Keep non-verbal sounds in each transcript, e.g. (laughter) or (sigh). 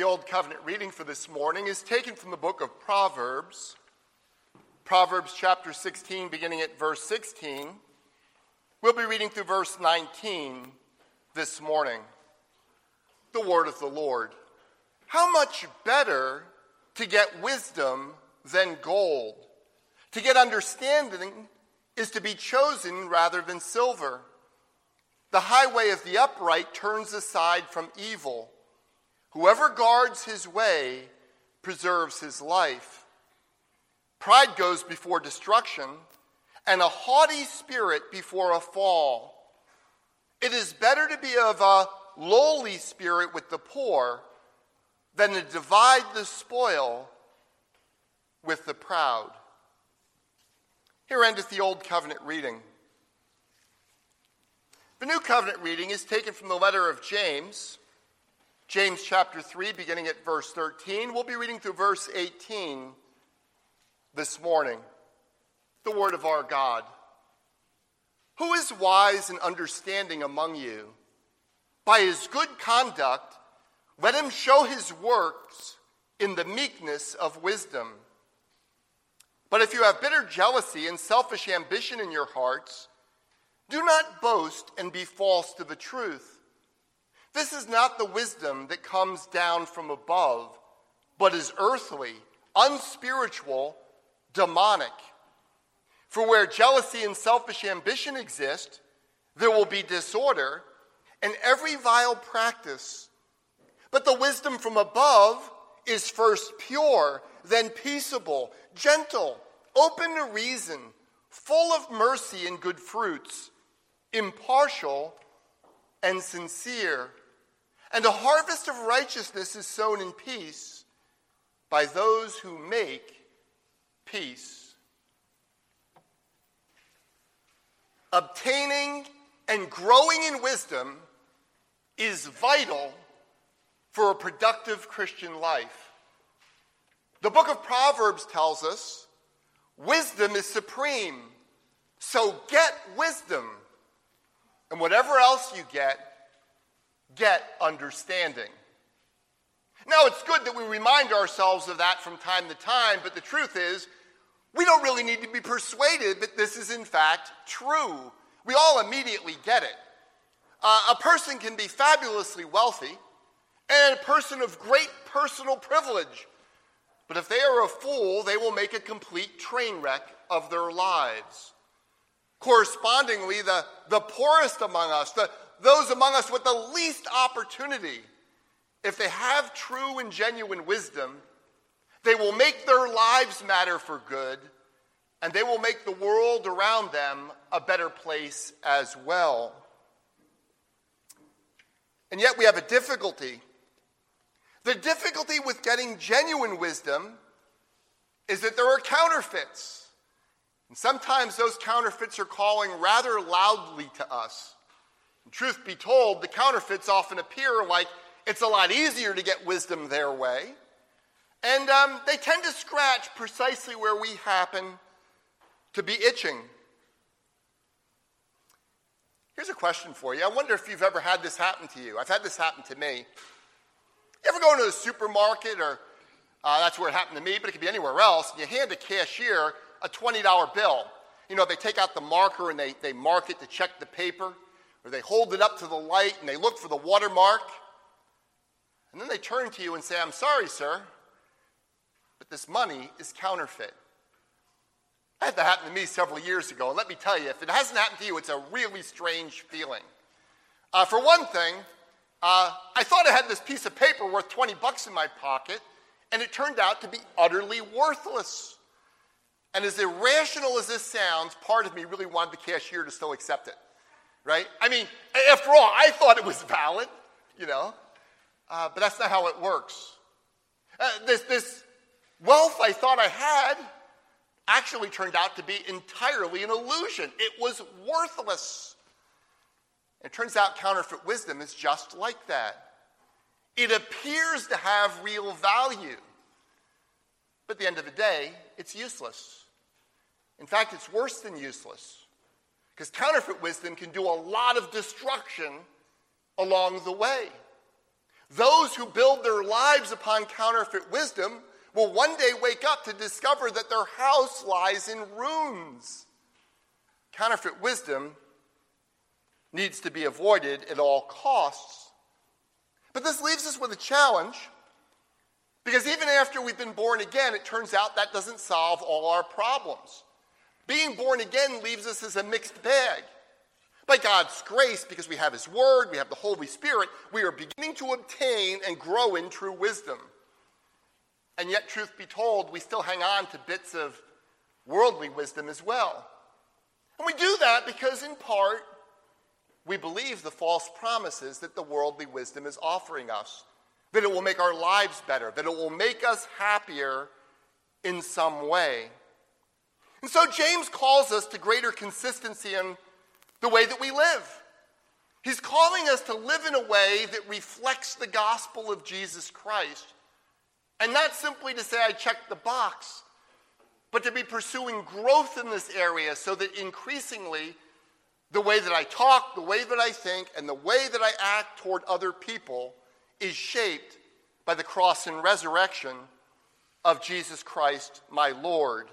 The Old Covenant reading for this morning is taken from the book of Proverbs, Proverbs chapter 16, beginning at verse 16. We'll be reading through verse 19 this morning. The word of the Lord. How much better to get wisdom than gold? To get understanding is to be chosen rather than silver. The highway of the upright turns aside from evil. Whoever guards his way preserves his life. Pride goes before destruction, and a haughty spirit before a fall. It is better to be of a lowly spirit with the poor than to divide the spoil with the proud. Here endeth the Old Covenant reading. The New Covenant reading is taken from the letter of James, James chapter 3, beginning at verse 13. We'll be reading through verse 18 this morning. The Word of our God. Who is wise and understanding among you? By his good conduct, let him show his works in the meekness of wisdom. But if you have bitter jealousy and selfish ambition in your hearts, do not boast and be false to the truth. This is not the wisdom that comes down from above, but is earthly, unspiritual, demonic. For where jealousy and selfish ambition exist, there will be disorder and every vile practice. But the wisdom from above is first pure, then peaceable, gentle, open to reason, full of mercy and good fruits, impartial and sincere. And a harvest of righteousness is sown in peace by those who make peace. Obtaining and growing in wisdom is vital for a productive Christian life. The book of Proverbs tells us wisdom is supreme. So get wisdom. And whatever else you get, get understanding. Now, it's good that we remind ourselves of that from time to time, but the truth is, we don't really need to be persuaded that this is in fact true. We all immediately get it. Uh, a person can be fabulously wealthy and a person of great personal privilege, but if they are a fool, they will make a complete train wreck of their lives. Correspondingly, the, the poorest among us, the, those among us with the least opportunity, if they have true and genuine wisdom, they will make their lives matter for good, and they will make the world around them a better place as well. And yet we have a difficulty. The difficulty with getting genuine wisdom is that there are counterfeits. And sometimes those counterfeits are calling rather loudly to us. Truth be told, the counterfeits often appear like it's a lot easier to get wisdom their way. And um, they tend to scratch precisely where we happen to be itching. Here's a question for you. I wonder if you've ever had this happen to you. I've had this happen to me. You ever go into a supermarket, or uh, that's where it happened to me, but it could be anywhere else, and you hand a cashier a $20 bill. You know, they take out the marker and they, they mark it to check the paper, or they hold it up to the light and they look for the watermark. And then they turn to you and say, I'm sorry, sir, but this money is counterfeit. That had that happen to me several years ago, and let me tell you, if it hasn't happened to you, it's a really strange feeling. Uh, for one thing, uh, I thought I had this piece of paper worth 20 bucks in my pocket, and it turned out to be utterly worthless. And as irrational as this sounds, part of me really wanted the cashier to still accept it, right? I mean, after all, I thought it was (laughs) valid, you know, uh, but that's not how it works. Uh, this, this wealth I thought I had actually turned out to be entirely an illusion. It was worthless. It turns out counterfeit wisdom is just like that. It appears to have real value, but at the end of the day, it's useless. In fact, it's worse than useless because counterfeit wisdom can do a lot of destruction along the way. Those who build their lives upon counterfeit wisdom will one day wake up to discover that their house lies in ruins. Counterfeit wisdom needs to be avoided at all costs. But this leaves us with a challenge because even after we've been born again, it turns out that doesn't solve all our problems. Being born again leaves us as a mixed bag. By God's grace, because we have His Word, we have the Holy Spirit, we are beginning to obtain and grow in true wisdom. And yet, truth be told, we still hang on to bits of worldly wisdom as well. And we do that because, in part, we believe the false promises that the worldly wisdom is offering us, that it will make our lives better, that it will make us happier in some way. And so James calls us to greater consistency in the way that we live. He's calling us to live in a way that reflects the gospel of Jesus Christ. And not simply to say, I checked the box, but to be pursuing growth in this area so that increasingly the way that I talk, the way that I think, and the way that I act toward other people is shaped by the cross and resurrection of Jesus Christ, my Lord.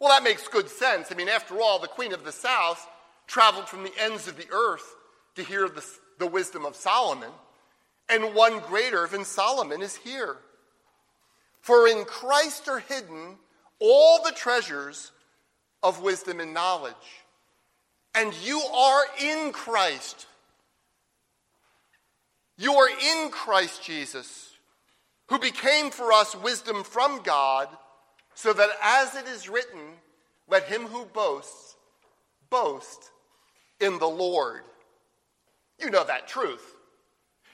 Well, that makes good sense. I mean, after all, the Queen of the South traveled from the ends of the earth to hear the, the wisdom of Solomon, and one greater than Solomon is here. For in Christ are hidden all the treasures of wisdom and knowledge. And you are in Christ. You are in Christ Jesus, who became for us wisdom from God, so that as it is written, let him who boasts boast in the Lord. You know that truth.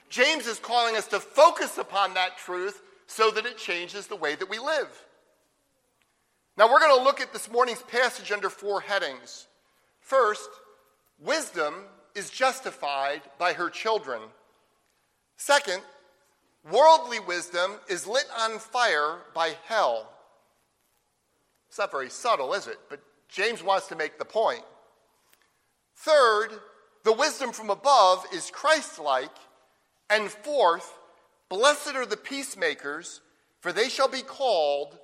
James is calling us to focus upon that truth so that it changes the way that we live. Now, we're going to look at this morning's passage under four headings. First, wisdom is justified by her children. Second, worldly wisdom is lit on fire by hell. It's not very subtle, is it? But James wants to make the point. Third, the wisdom from above is Christ like. And fourth, blessed are the peacemakers, for they shall be called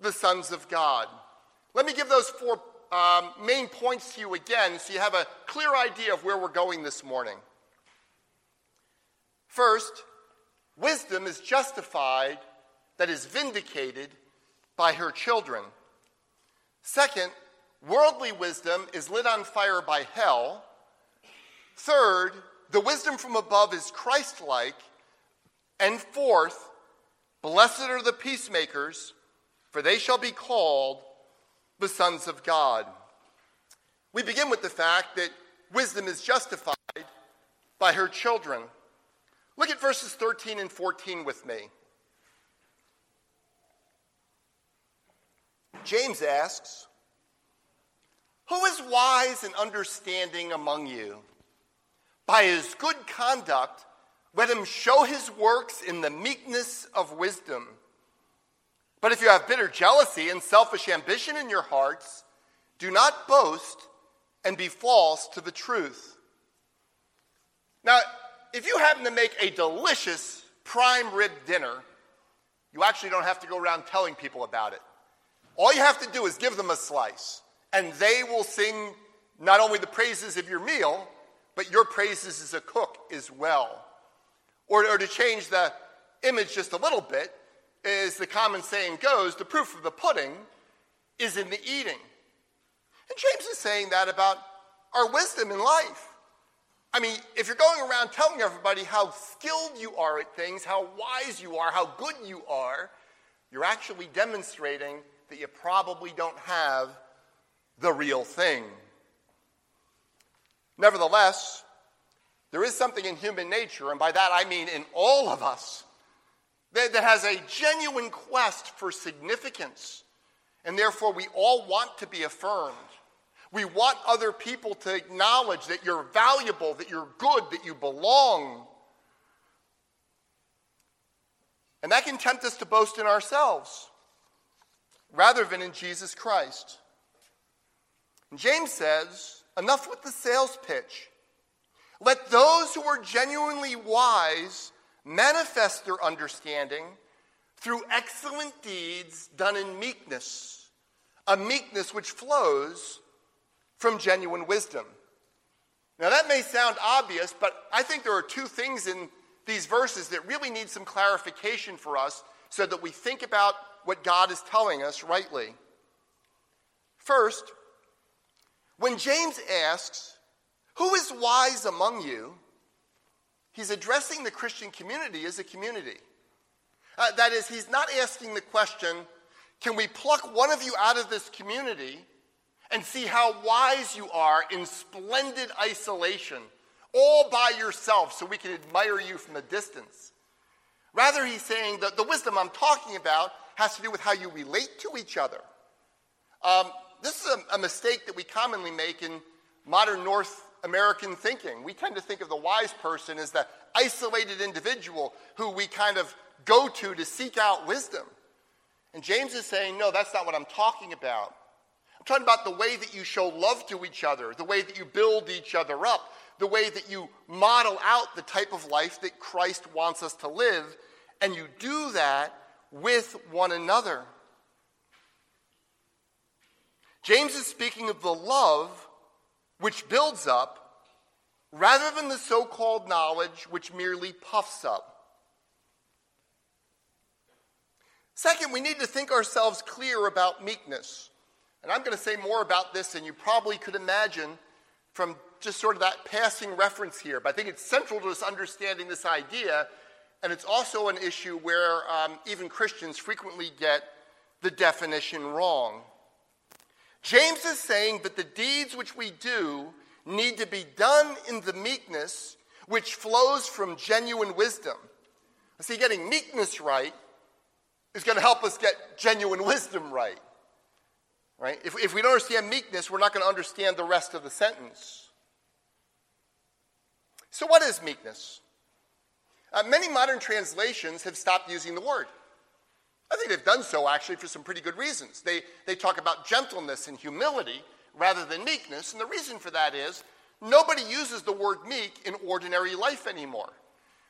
the sons of God. Let me give those four um, main points to you again so you have a clear idea of where we're going this morning. First, wisdom is justified, that is vindicated by her children. Second, worldly wisdom is lit on fire by hell. Third, the wisdom from above is Christ like. And fourth, blessed are the peacemakers, for they shall be called the sons of God. We begin with the fact that wisdom is justified by her children. Look at verses 13 and 14 with me. James asks, Who is wise and understanding among you? By his good conduct, let him show his works in the meekness of wisdom. But if you have bitter jealousy and selfish ambition in your hearts, do not boast and be false to the truth. Now, if you happen to make a delicious prime rib dinner, you actually don't have to go around telling people about it. All you have to do is give them a slice, and they will sing not only the praises of your meal, but your praises as a cook as well. Or, or to change the image just a little bit, as the common saying goes, the proof of the pudding is in the eating. And James is saying that about our wisdom in life. I mean, if you're going around telling everybody how skilled you are at things, how wise you are, how good you are, you're actually demonstrating that you probably don't have the real thing. Nevertheless, there is something in human nature, and by that I mean in all of us, that, that has a genuine quest for significance. And therefore, we all want to be affirmed. We want other people to acknowledge that you're valuable, that you're good, that you belong. And that can tempt us to boast in ourselves rather than in Jesus Christ. And James says, enough with the sales pitch. Let those who are genuinely wise manifest their understanding through excellent deeds done in meekness, a meekness which flows from genuine wisdom. Now, that may sound obvious, but I think there are two things in these verses that really need some clarification for us so that we think about what God is telling us rightly. First, when James asks, Who is wise among you? he's addressing the Christian community as a community. Uh, that is, he's not asking the question, Can we pluck one of you out of this community and see how wise you are in splendid isolation, all by yourself, so we can admire you from a distance? Rather, he's saying that the wisdom I'm talking about has to do with how you relate to each other. Um, this is a, a mistake that we commonly make in modern North American thinking. We tend to think of the wise person as the isolated individual who we kind of go to to seek out wisdom. And James is saying, no, that's not what I'm talking about. I'm talking about the way that you show love to each other, the way that you build each other up, the way that you model out the type of life that Christ wants us to live, and you do that with one another. James is speaking of the love which builds up rather than the so called knowledge which merely puffs up. Second, we need to think ourselves clear about meekness. And I'm going to say more about this than you probably could imagine from just sort of that passing reference here. But I think it's central to us understanding this idea. And it's also an issue where um, even Christians frequently get the definition wrong. James is saying that the deeds which we do need to be done in the meekness which flows from genuine wisdom. See, getting meekness right is going to help us get genuine wisdom right. Right? If, if we don't understand meekness, we're not going to understand the rest of the sentence. So, what is meekness? Uh, many modern translations have stopped using the word. I think they've done so actually for some pretty good reasons. They, they talk about gentleness and humility rather than meekness, and the reason for that is nobody uses the word meek in ordinary life anymore.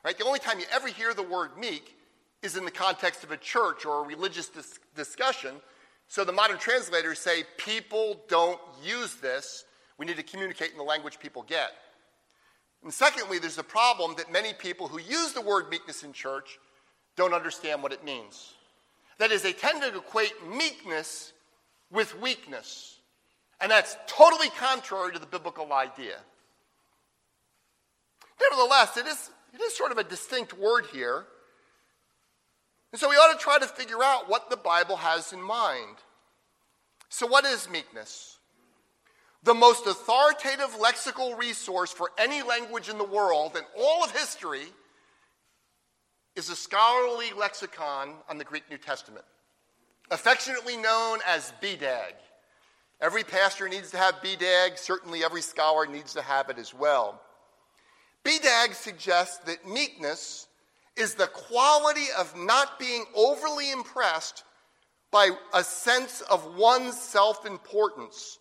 Right? The only time you ever hear the word meek is in the context of a church or a religious dis- discussion. So the modern translators say people don't use this. We need to communicate in the language people get. And secondly, there's a problem that many people who use the word meekness in church don't understand what it means. That is, they tend to equate meekness with weakness. And that's totally contrary to the biblical idea. Nevertheless, it is, it is sort of a distinct word here. And so we ought to try to figure out what the Bible has in mind. So, what is meekness? The most authoritative lexical resource for any language in the world in all of history is a scholarly lexicon on the Greek New Testament, affectionately known as BDAG. Every pastor needs to have BDAG, certainly every scholar needs to have it as well. BDAG suggests that meekness is the quality of not being overly impressed by a sense of one's self importance.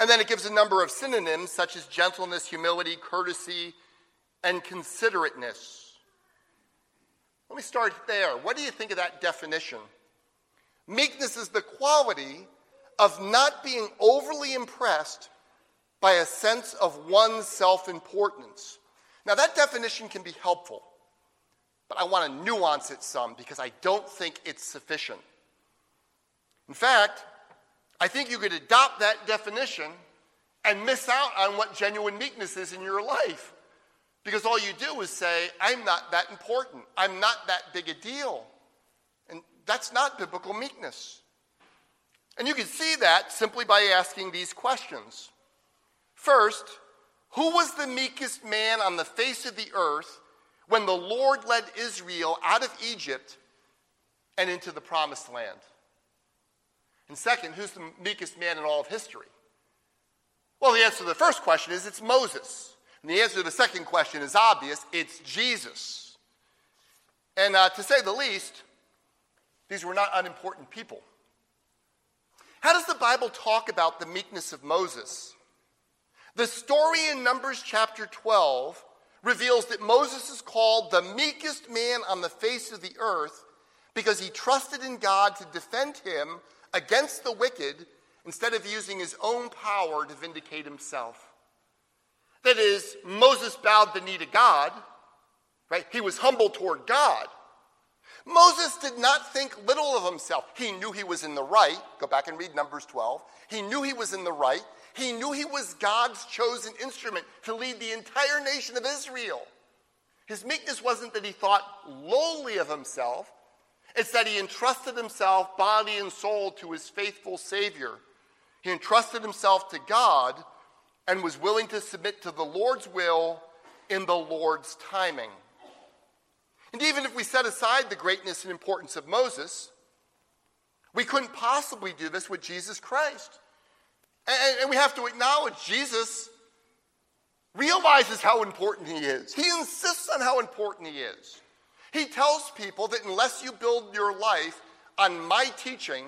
And then it gives a number of synonyms such as gentleness, humility, courtesy, and considerateness. Let me start there. What do you think of that definition? Meekness is the quality of not being overly impressed by a sense of one's self importance. Now, that definition can be helpful, but I want to nuance it some because I don't think it's sufficient. In fact, I think you could adopt that definition and miss out on what genuine meekness is in your life. Because all you do is say, I'm not that important. I'm not that big a deal. And that's not biblical meekness. And you can see that simply by asking these questions. First, who was the meekest man on the face of the earth when the Lord led Israel out of Egypt and into the promised land? And second, who's the meekest man in all of history? Well, the answer to the first question is it's Moses. And the answer to the second question is obvious it's Jesus. And uh, to say the least, these were not unimportant people. How does the Bible talk about the meekness of Moses? The story in Numbers chapter 12 reveals that Moses is called the meekest man on the face of the earth because he trusted in God to defend him against the wicked instead of using his own power to vindicate himself. That is, Moses bowed the knee to God, right? He was humble toward God. Moses did not think little of himself. He knew he was in the right. Go back and read Numbers 12. He knew he was in the right. He knew he was God's chosen instrument to lead the entire nation of Israel. His meekness wasn't that he thought lowly of himself, it's that he entrusted himself, body and soul, to his faithful Savior. He entrusted himself to God and was willing to submit to the Lord's will in the Lord's timing. And even if we set aside the greatness and importance of Moses, we couldn't possibly do this with Jesus Christ. And, and, we have to acknowledge Jesus realizes how important he is. He insists on how important he is. He tells people that unless you build your life on my teaching,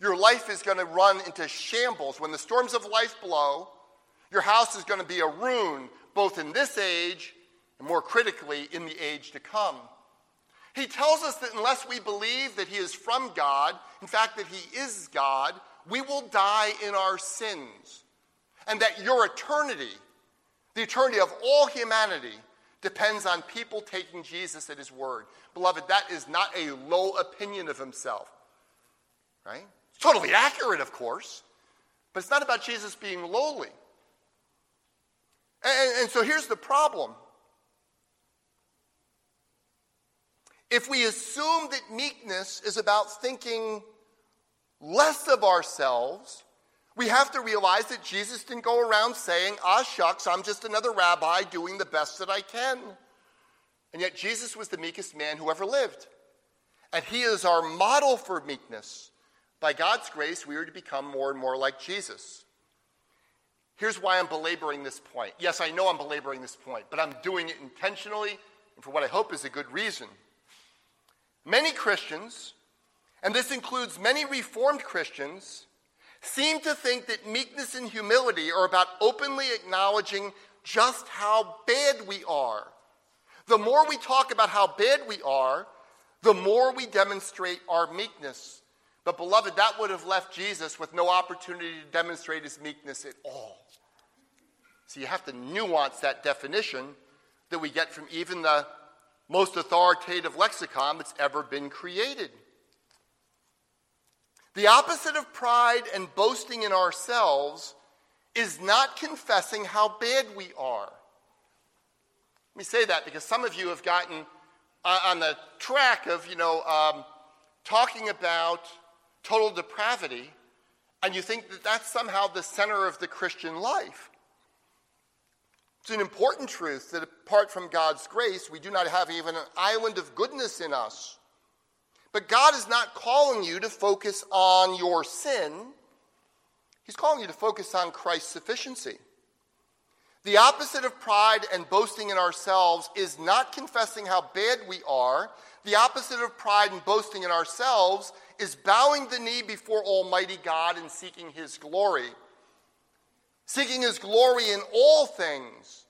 your life is going to run into shambles. When the storms of life blow, your house is going to be a ruin, both in this age and more critically, in the age to come. He tells us that unless we believe that he is from God, in fact, that he is God, we will die in our sins. And that your eternity, the eternity of all humanity, depends on people taking Jesus at his word. Beloved, that is not a low opinion of himself, right? It's totally accurate, of course, but it's not about Jesus being lowly. And, and so here's the problem. If we assume that meekness is about thinking less of ourselves, we have to realize that Jesus didn't go around saying, ah, shucks, I'm just another rabbi doing the best that I can. And yet, Jesus was the meekest man who ever lived. And he is our model for meekness. By God's grace, we are to become more and more like Jesus. Here's why I'm belaboring this point. Yes, I know I'm belaboring this point, but I'm doing it intentionally and for what I hope is a good reason. Many Christians, and this includes many Reformed Christians, seem to think that meekness and humility are about openly acknowledging just how bad we are. The more we talk about how bad we are, the more we demonstrate our meekness. But, beloved, that would have left Jesus with no opportunity to demonstrate his meekness at all. So, you have to nuance that definition that we get from even the most authoritative lexicon that's ever been created. The opposite of pride and boasting in ourselves is not confessing how bad we are. Let me say that because some of you have gotten uh, on the track of, you know, um, talking about total depravity, and you think that that's somehow the center of the Christian life. It's an important truth that apart from God's grace, we do not have even an island of goodness in us. But God is not calling you to focus on your sin, He's calling you to focus on Christ's sufficiency. The opposite of pride and boasting in ourselves is not confessing how bad we are. The opposite of pride and boasting in ourselves is bowing the knee before Almighty God and seeking His glory. Seeking His glory in all things.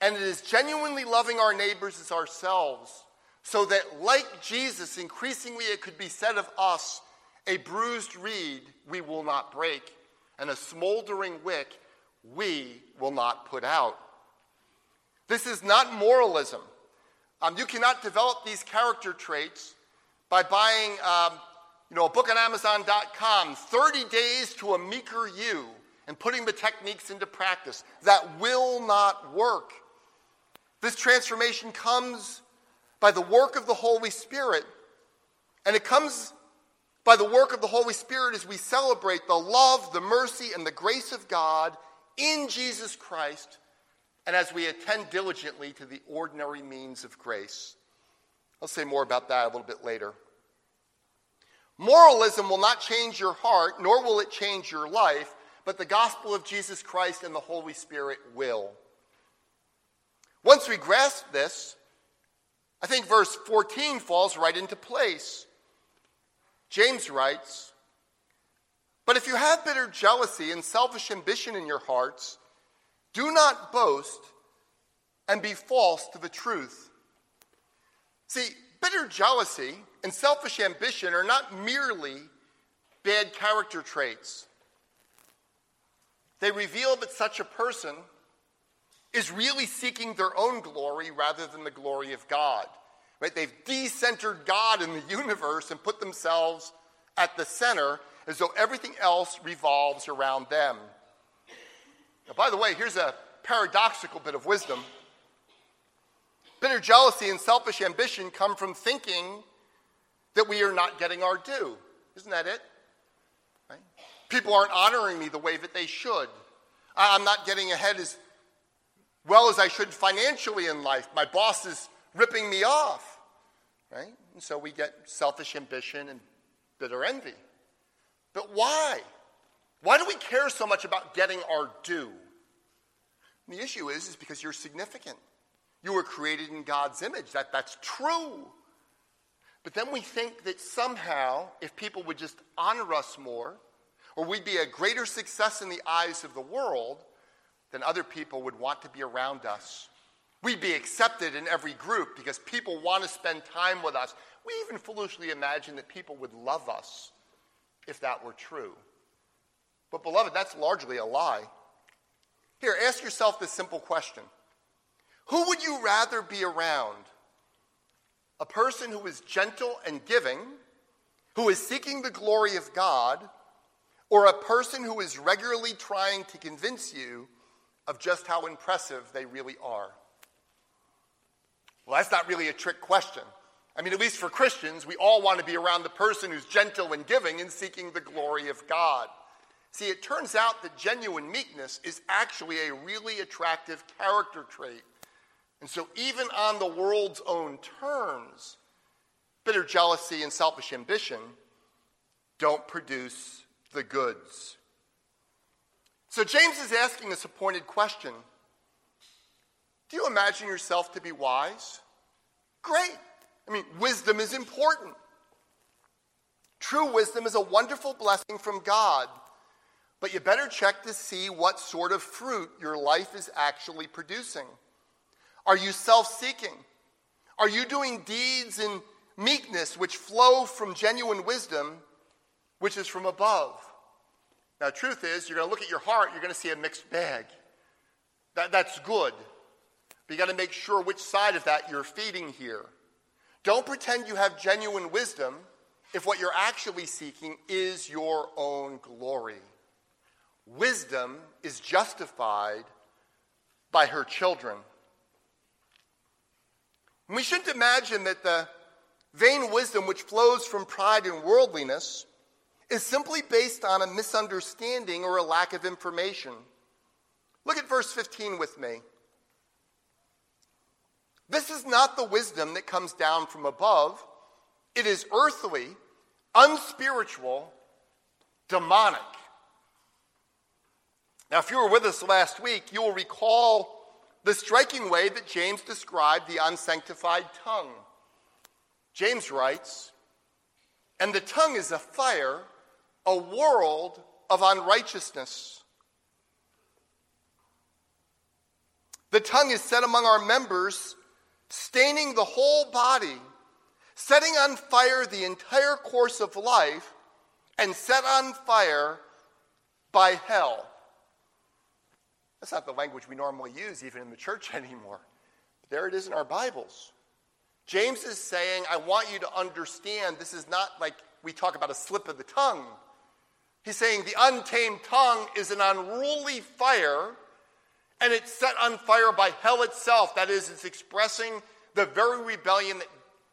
And it is genuinely loving our neighbors as ourselves so that, like Jesus, increasingly it could be said of us, a bruised reed we will not break, and a smoldering wick we will not put out. This is not moralism. Um, you cannot develop these character traits by buying um, you know, a book on Amazon.com, 30 Days to a Meeker You, and putting the techniques into practice. That will not work. This transformation comes by the work of the Holy Spirit. And it comes by the work of the Holy Spirit as we celebrate the love, the mercy, and the grace of God in Jesus Christ, and as we attend diligently to the ordinary means of grace. I'll say more about that a little bit later. Moralism will not change your heart, nor will it change your life, but the gospel of Jesus Christ and the Holy Spirit will. Once we grasp this, I think verse 14 falls right into place. James writes, But if you have bitter jealousy and selfish ambition in your hearts, Do not boast and be false to the truth. See, bitter jealousy and selfish ambition are not merely bad character traits. They reveal that such a person is really seeking their own glory rather than the glory of God. Right? They've decentered God in the (laughs) universe and put themselves at the center as though everything else revolves around them. Now, by the way, here's a paradoxical bit of wisdom. Bitter jealousy and selfish ambition come from thinking that we are not getting our due. Isn't that it? Right? People aren't honoring me the way that they should. I'm not getting ahead as well as I should financially in life. My boss is ripping me off. Right? And so we get selfish ambition and bitter envy. But why? Why do we care so much about getting our due? And the issue is, is because you're significant. You were created in God's image. That, that's true. But then we think that somehow, if people would just honor us more, or we'd be a greater success in the eyes of the world, then other people would want to be around us. We'd be accepted in every group because people want to spend time with us. We even foolishly imagine that people would love us if that were true. But, beloved, that's largely a lie. Here, ask yourself this simple question Who would you rather be around? A person who is gentle and giving, who is seeking the glory of God, or a person who is regularly trying to convince you of just how impressive they really are? Well, that's not really a trick question. I mean, at least for Christians, we all want to be around the person who's gentle and giving and seeking the glory of God. See, it turns out that genuine meekness is actually a really attractive character trait. And so, even on the world's own terms, bitter jealousy and selfish ambition don't produce the goods. So, James is asking this appointed question Do you imagine yourself to be wise? Great. I mean, wisdom is important. True wisdom is a wonderful blessing from God, but you better check to see what sort of fruit your life is actually producing. Are you self seeking? Are you doing deeds in meekness which flow from genuine wisdom, which is from above? Now, truth is, you're going to look at your heart, you're going to see a mixed bag. That, that's good. But you got to make sure which side of that you're feeding here. Don't pretend you have genuine wisdom if what you're actually seeking is your own glory. Wisdom is justified by her children. we shouldn't imagine that the vain wisdom which flows from pride and worldliness is simply based on a misunderstanding or a lack of information. Look at verse 15 with me. This is not the wisdom that comes down from above. It is earthly, unspiritual, demonic. Now, if you were with us last week, you will recall the striking way that James described the unsanctified tongue. James writes, And the tongue is a fire, a world of unrighteousness. The tongue is set among our members staining the whole body, setting on fire the entire course of life, and set on fire by hell. That's not the language we normally use, even in the church (laughs) anymore. But there it is in our Bibles. James is saying, I want you to understand this is not like we talk about a slip of the tongue. He's saying the untamed tongue is an unruly fire and it's set on fire by hell itself. That is, it's expressing the very rebellion that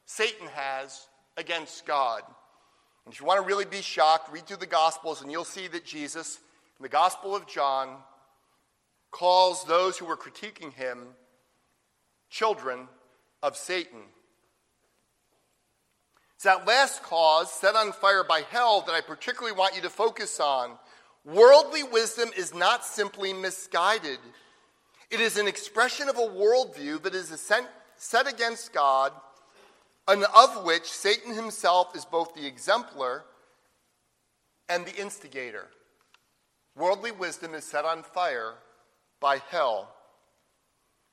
Satan has against God. And if you want to really be shocked, read through the Gospels and you'll see that Jesus, in the Gospel of John, calls those who were critiquing him children of Satan. It's that last cause, set on fire by hell, that I particularly want you to focus on. Worldly wisdom is not simply misguided. It is an expression of a worldview that is set against God, and of which Satan himself is both the exemplar and the instigator. Worldly wisdom is set on fire by hell.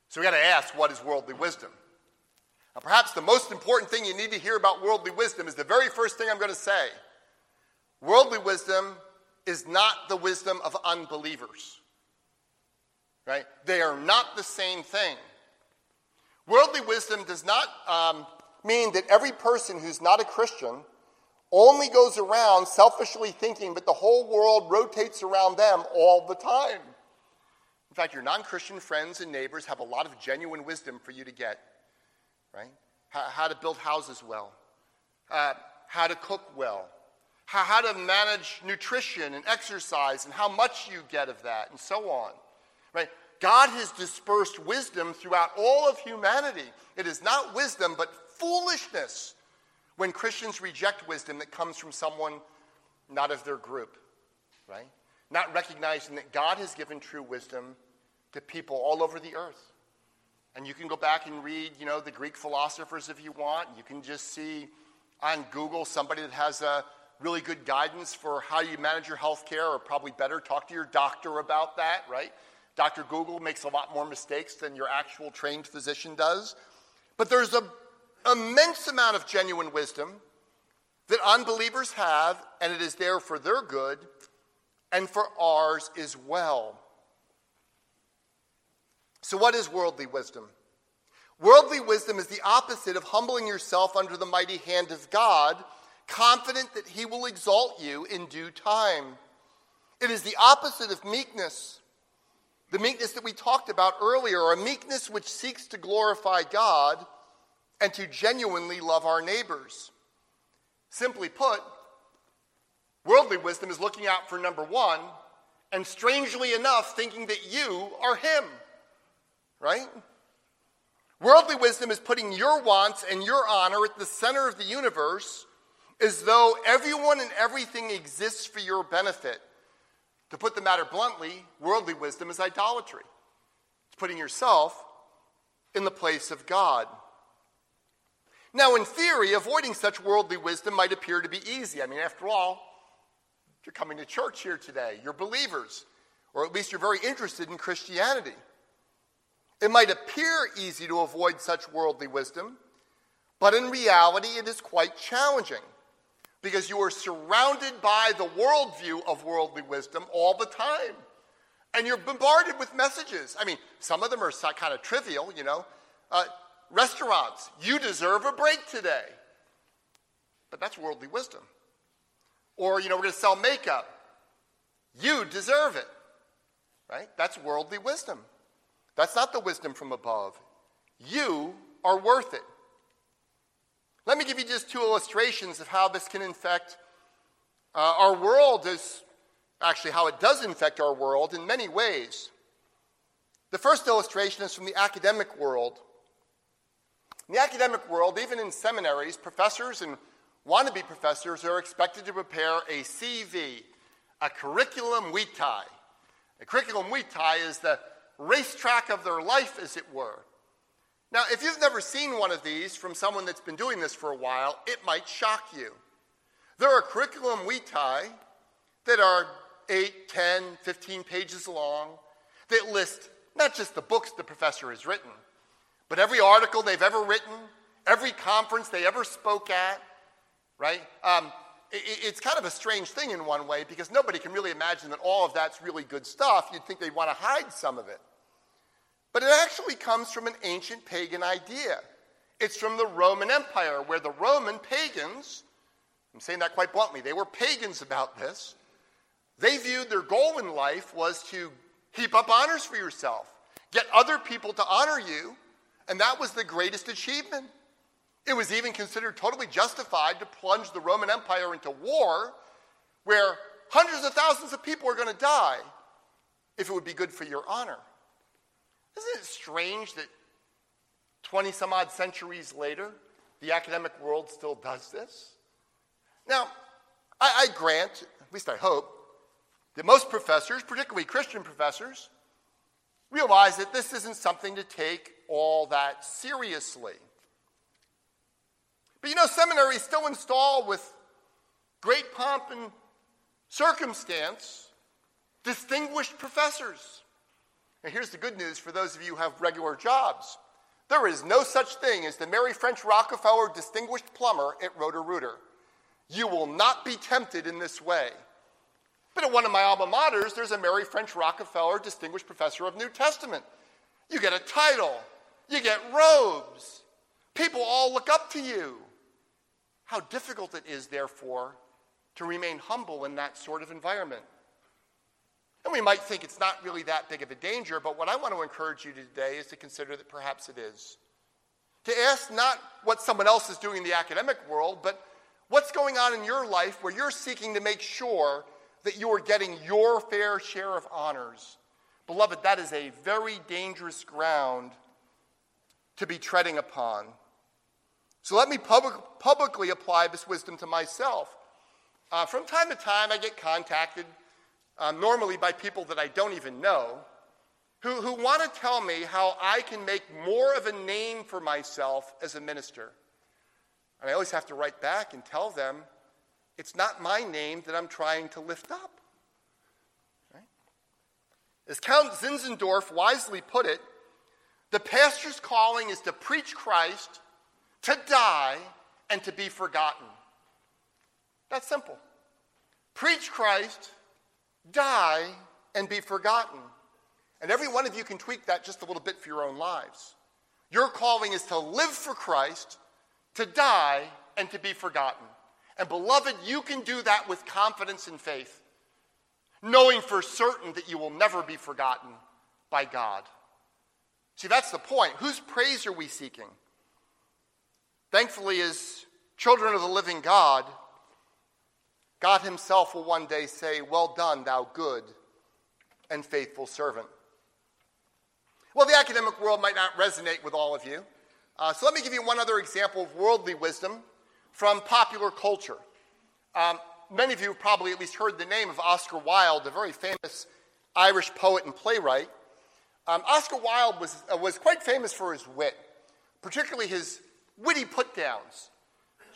So we got to ask what is worldly wisdom? Now, perhaps the most important thing you need to hear about worldly wisdom is the very first thing I'm going to say. Worldly wisdom is not the wisdom of unbelievers. Right? They are not the same thing. Worldly wisdom does not um, mean that every person who's not a Christian only goes around selfishly thinking that the whole world rotates around them all the time. In fact, your non Christian friends and neighbors have a lot of genuine wisdom for you to get, right? How, how to build houses well, uh, how to cook well, how, how to manage nutrition and exercise and how much you get of that, and so on, right? God has dispersed wisdom throughout all of humanity. It is not wisdom, but foolishness when Christians reject wisdom that comes from someone not of their group, right? Not recognizing that God has given true wisdom to people all over the earth. And you can go back and read, you know, the Greek philosophers if you want. You can just see on Google somebody that has a really good guidance for how you manage your health care, or probably better, talk to your doctor about that, right? Dr. Google makes a lot more mistakes than your actual trained physician does. But there's an immense amount of genuine wisdom that unbelievers have, and it is there for their good and for ours as well. So, what is worldly wisdom? Worldly wisdom is the opposite of humbling yourself under the mighty hand of God, confident that He will exalt you in due time. It is the opposite of meekness. The meekness that we talked about earlier, a meekness which seeks to glorify God and to genuinely love our neighbors. Simply put, worldly wisdom is looking out for number one, and strangely enough, thinking that you are Him, right? Worldly wisdom is putting your wants and your honor at the center of the universe as though everyone and everything exists for your benefit. To put the matter bluntly, worldly wisdom is idolatry. It's putting yourself in the place of God. Now, in theory, avoiding such worldly wisdom might appear to be easy. I mean, after all, you're coming to church here today, you're believers, or at least you're very interested in Christianity. It might appear easy to avoid such worldly wisdom, but in reality, it is quite challenging because you are surrounded by the worldview of worldly wisdom all the time. And you're bombarded with messages. I mean, some of them are kind of trivial, you know. Uh, restaurants, you deserve a break today. But that's worldly wisdom. Or, you know, we're going to sell makeup. You deserve it. Right? That's worldly wisdom. That's not the wisdom from above. You are worth it. Let me give you just two illustrations of how this can infect uh, our world, is actually how it does infect our world in many ways. The first illustration is from the academic world. In the academic world, even in seminaries, professors and wannabe professors are expected to prepare a CV, a curriculum vitae. A curriculum vitae is the racetrack of their life, as it were. Now, if you've never seen one of these from someone that's been doing this for a while, it might shock you. There are curriculum vitae that are 8, 10, 15 pages long that list not just the books the professor has written, but every article they've ever written, every conference they ever spoke at, right? Um, it, it's kind of a strange thing in one way because nobody can really imagine that all of that's really good stuff. You'd think they'd want to hide some of it. But it actually comes from an ancient pagan idea. It's from the Roman Empire, where the Roman pagans, I'm saying that quite bluntly, they were pagans about this. They viewed their goal in life was to heap up honors for yourself, get other people to honor you, and that was the greatest achievement. It was even considered totally justified to plunge the Roman Empire into war where hundreds of thousands of people are going to die if it would be good for your honor. Isn't it strange that 20 some odd centuries later, the academic world still does this? Now, I, I grant, at least I hope, that most professors, particularly Christian professors, realize that this isn't something to take all that seriously. But you know, seminaries still install with great pomp and circumstance distinguished professors And here's the good news for those of you who have regular jobs. There is no such thing as the Mary French Rockefeller Distinguished Plumber at Roto-Rooter. You will not be tempted in this way. But at one of my alma maters, there's a Mary French Rockefeller Distinguished Professor of New Testament. You get a title, you get robes. People all look up to you. How difficult it is, therefore, to remain humble in that sort of environment. And we might think it's not really that big of a danger, but what I want to encourage you today is to consider that perhaps it is. To ask not what someone else is doing in the academic world, but what's going on in your life where you're seeking to make sure that you are getting your fair share of honors. Beloved, that is a very dangerous ground to be treading upon. So let me public, publicly apply this wisdom to myself. Uh, from time to time, I get contacted uh, normally by people that I don't even know, who, who want to tell me how I can make more of a name for myself as a minister. And I always have to write back and tell them it's not my name that I'm trying to lift up. Right? As Count Zinzendorf wisely put it, the pastor's calling is to preach Christ, to die, and to be forgotten. That's simple. Preach Christ, die, and be forgotten. And every one of you can tweak that just a little bit for your own lives. Your calling is to live for Christ, to die, and to be forgotten. And beloved, you can do that with confidence and faith, knowing for certain that you will never be forgotten by God. See, that's the point. Whose praise are we seeking? Thankfully, as children of the living God, God Himself will one day say, Well done, thou good and faithful servant. Well, the academic world might not resonate with all of you. Uh, so let me give you one other example of worldly wisdom from popular culture. Um, many of you have probably at least heard the name of Oscar Wilde, a very famous Irish poet and playwright. Um, Oscar Wilde was, uh, was quite famous for his wit, particularly his witty put downs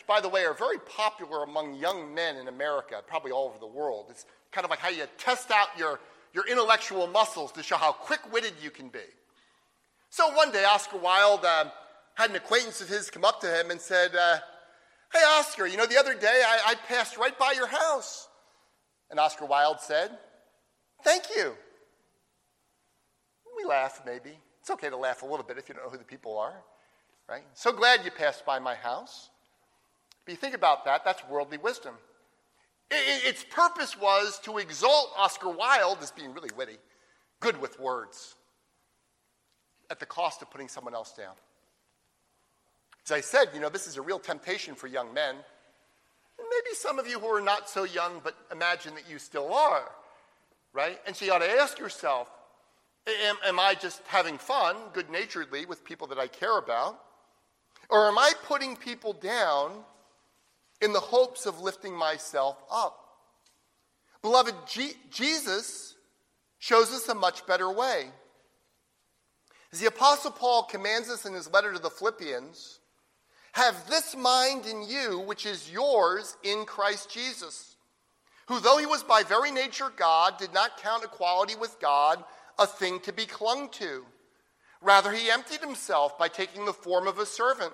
by the way, are very popular among young men in America, probably all over the world. It's kind of like how you test out your, your intellectual muscles to show how quick witted you can be. So one day, Oscar Wilde uh, had an acquaintance of his come up to him and said, uh, Hey, Oscar, you know, the other day I, I passed right by your house. And Oscar Wilde said, Thank you. We laugh, maybe. It's okay to laugh a little bit if you don't know who the people are, right? So glad you passed by my house. But you think about that, that's worldly wisdom. Its purpose was to exalt Oscar Wilde as being really witty, good with words, at the cost of putting someone else down. As I said, you know, this is a real temptation for young men. And Maybe some of you who are not so young, but imagine that you still are, right? And so you ought to ask yourself am, am I just having fun, good naturedly, with people that I care about? Or am I putting people down in the hopes of lifting myself up. Beloved, G- Jesus shows us a much better way. As the Apostle Paul commands us in his letter to the Philippians, have this mind in you, which is yours in Christ Jesus, who, though he was by very nature God, did not count equality with God a thing to be clung to. Rather, he emptied himself by taking the form of a servant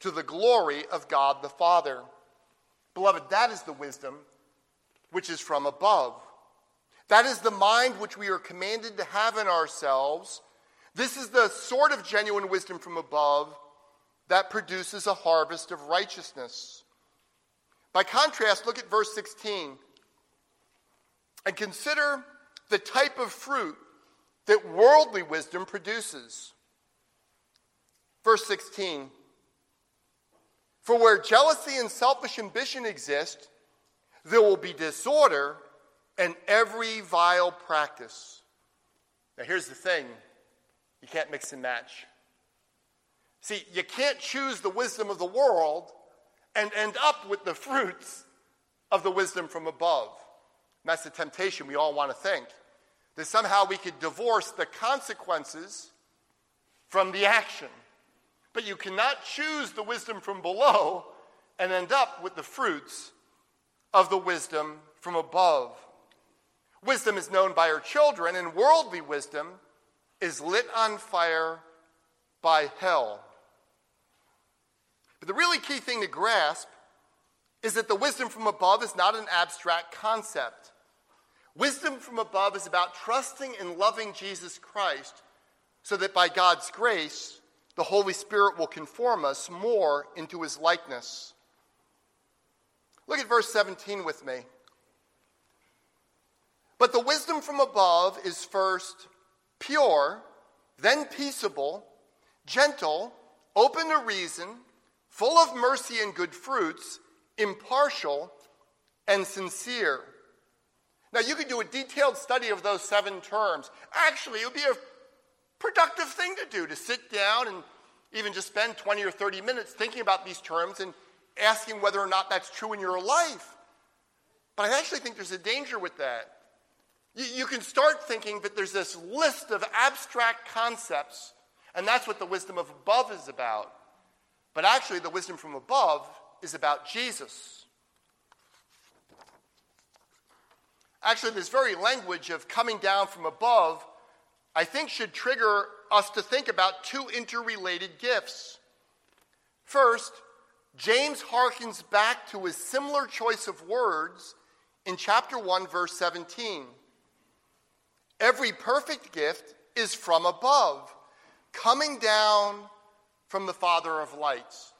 to the glory of God the Father. Beloved, that is the wisdom which is from above. That is the mind which we are commanded to have in ourselves. This is the sort of genuine wisdom from above that produces a harvest of righteousness. By contrast, look at verse 16 and consider the type of fruit that worldly wisdom produces. Verse 16 for where jealousy and selfish ambition exist, there will be disorder and every vile practice. Now, here's the thing You can't mix and match. See, you can't choose the wisdom of the world and end up with the (laughs) fruits of the wisdom from above. And that's the temptation we all want to think that somehow we could divorce the consequences from the action. But you cannot choose the wisdom from below and end up with the fruits of the wisdom from above. Wisdom is known by her children, and worldly wisdom is lit on fire by hell. But the really key thing to grasp is that the wisdom from above is not an abstract concept. Wisdom from above is about trusting and loving Jesus Christ so that by God's grace, the Holy Spirit will conform us more into his likeness. Look at verse 17 with me. But the wisdom from above is first pure, then peaceable, gentle, open to reason, full of mercy and good fruits, impartial, and sincere. Now, you could do a detailed study of those seven terms. Actually, it would be a productive thing to do to sit down and even just spend 20 or 30 minutes thinking about these terms and asking whether or not that's true in your life. But I actually think there's a danger with that. You, you can start thinking that there's this list of abstract concepts, and that's what the wisdom of above is about. But actually, the wisdom from above is about Jesus. Actually, this very language of coming down from above, I think, should trigger us to think about two interrelated gifts. First, James harkens back to his similar choice of words in chapter 1, verse 17. Every perfect gift is from above, coming down from the Father of lights.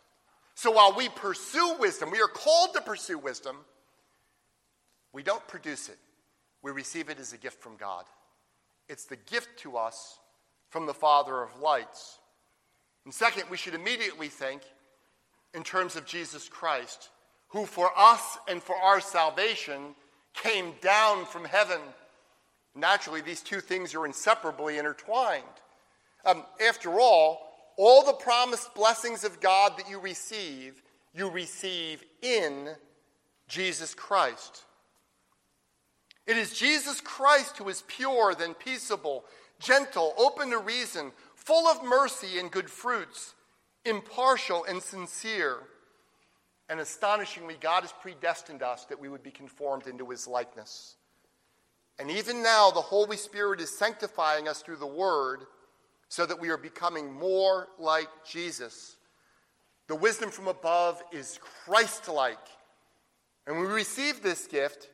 So while we pursue wisdom, we are called to pursue wisdom, we don't produce it. We receive it as a gift from God. It's the gift to us from the Father of lights. And second, we should immediately think in terms of Jesus Christ, who for us and for our salvation came down from heaven. Naturally, these two things are inseparably intertwined. Um, after all, all the promised blessings of God that you receive, you receive in Jesus Christ. It is Jesus Christ who is pure, then peaceable, gentle, open to reason, full of mercy and good fruits, impartial and sincere. And astonishingly, God has predestined us that we would be conformed into his likeness. And even now, the Holy Spirit is sanctifying us through the Word so that we are becoming more like Jesus. The wisdom from above is Christ like. And we receive this gift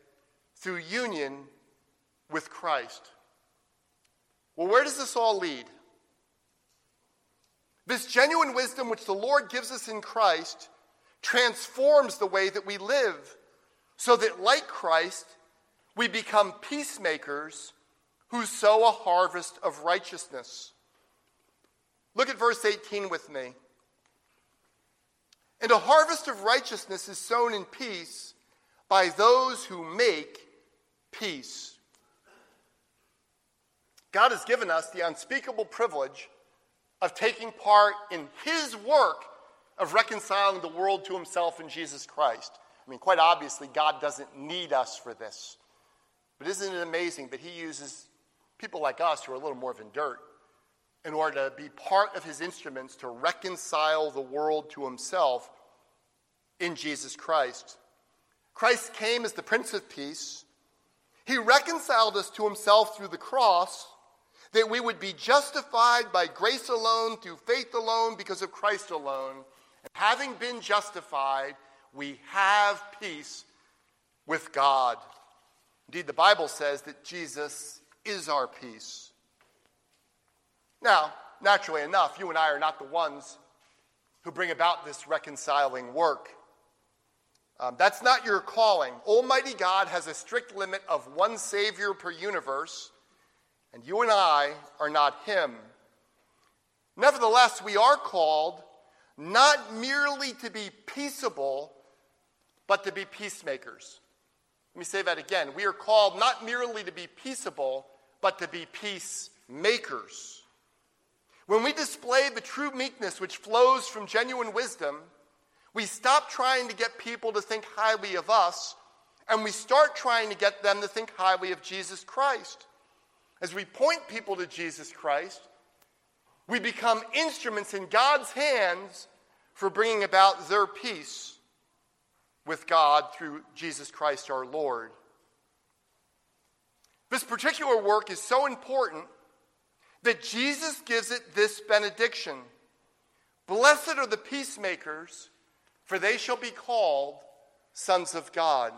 through union with Christ. Well, where does this all lead? This genuine wisdom which the Lord gives us in Christ transforms the way that we live so that, like Christ, we become peacemakers who sow a harvest of righteousness. Look at verse 18 with me. And a harvest of righteousness is sown in peace by those who make peace. God has given us the unspeakable privilege of taking part in His work of reconciling the world to Himself in Jesus Christ. I mean, quite obviously, God doesn't need us for this. But isn't it amazing that He uses people like us who are a little more than dirt in order to be part of his instruments to reconcile the world to himself in Jesus Christ. Christ came as the Prince of Peace. He reconciled us to himself through the cross that we would be justified by grace alone, through faith alone, because of Christ alone. And having been justified, we have peace with God. Indeed, the Bible says that Jesus is our peace. Now, naturally enough, you and I are not the ones who bring about this reconciling work. Um, that's not your calling. Almighty God has a strict limit of one Savior per universe, and you and I are not Him. Nevertheless, we are called not merely to be peaceable, but to be peacemakers. Let me say that again. We are called not merely to be peaceable, but to be peacemakers. When we display the true meekness which flows from genuine wisdom, we stop trying to get people to think highly of us and we start trying to get them to think highly of Jesus Christ. As we point people to Jesus Christ, we become instruments in God's hands for bringing about their peace with God through Jesus Christ our Lord. This particular work is so important that Jesus gives it this benediction Blessed are the peacemakers, for they shall be called sons of God.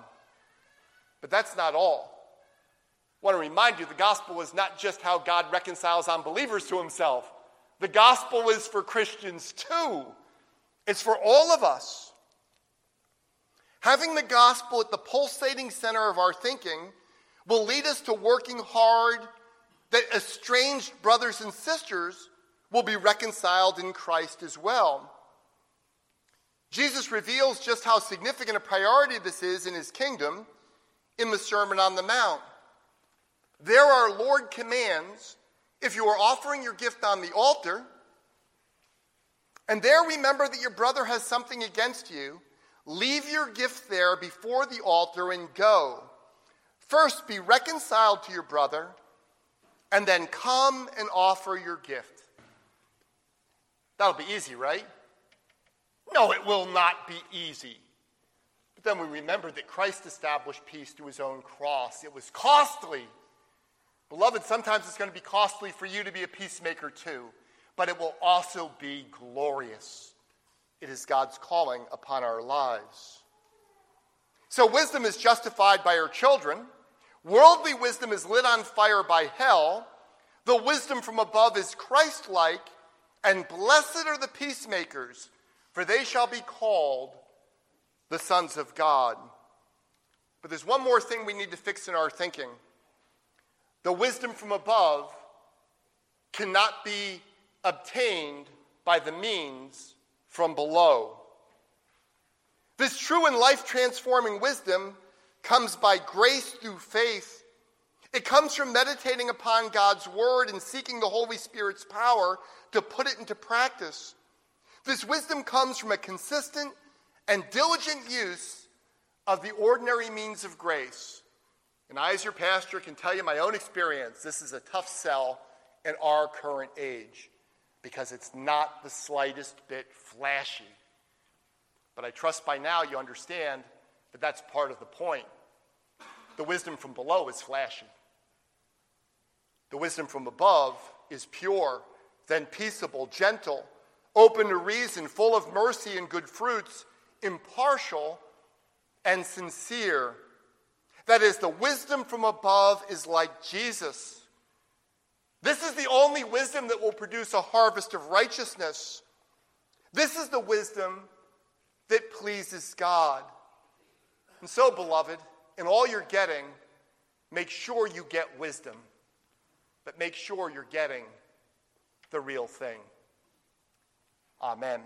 But that's not all. I want to remind you the gospel is not just how God reconciles unbelievers to himself, the gospel is for Christians too. It's for all of us. Having the gospel at the pulsating center of our thinking will lead us to working hard that estranged brothers and sisters will be reconciled in Christ as well. Jesus reveals just how significant a priority this is in his kingdom in the Sermon on the Mount. There our Lord commands if you are offering your gift on the altar, and there remember that your brother has something against you, leave your gift there before the altar and go. First, be reconciled to your brother, and then come and offer your gift. That'll be easy, right? No, it will not be easy. But then we remember that Christ established peace through his own cross. It was costly. Beloved, sometimes it's going to be costly for you to be a peacemaker too, but it will also be glorious. It is God's calling upon our lives. So, wisdom is justified by her children. Worldly wisdom is lit on fire by hell. The wisdom from above is Christ like. And blessed are the peacemakers, for they shall be called the sons of God. But there's one more thing we need to fix in our thinking. The wisdom from above cannot be obtained by the means from below. This true and life transforming wisdom comes by grace through faith. It comes from meditating upon God's word and seeking the Holy Spirit's power to put it into practice. This wisdom comes from a consistent and diligent use of the ordinary means of grace. And I, as your pastor, can tell you my own experience this is a tough sell in our current age because it's not the slightest bit flashy. But I trust by now you understand that that's part of the point. The wisdom from below is flashy, the wisdom from above is pure, then peaceable, gentle, open to reason, full of mercy and good fruits impartial, and sincere. That is, the wisdom from above is like Jesus. This is the only wisdom that will produce a harvest of righteousness. This is the wisdom that pleases God. And so, beloved, in all you're getting, make sure you get wisdom, but make sure you're getting the real thing. Amen.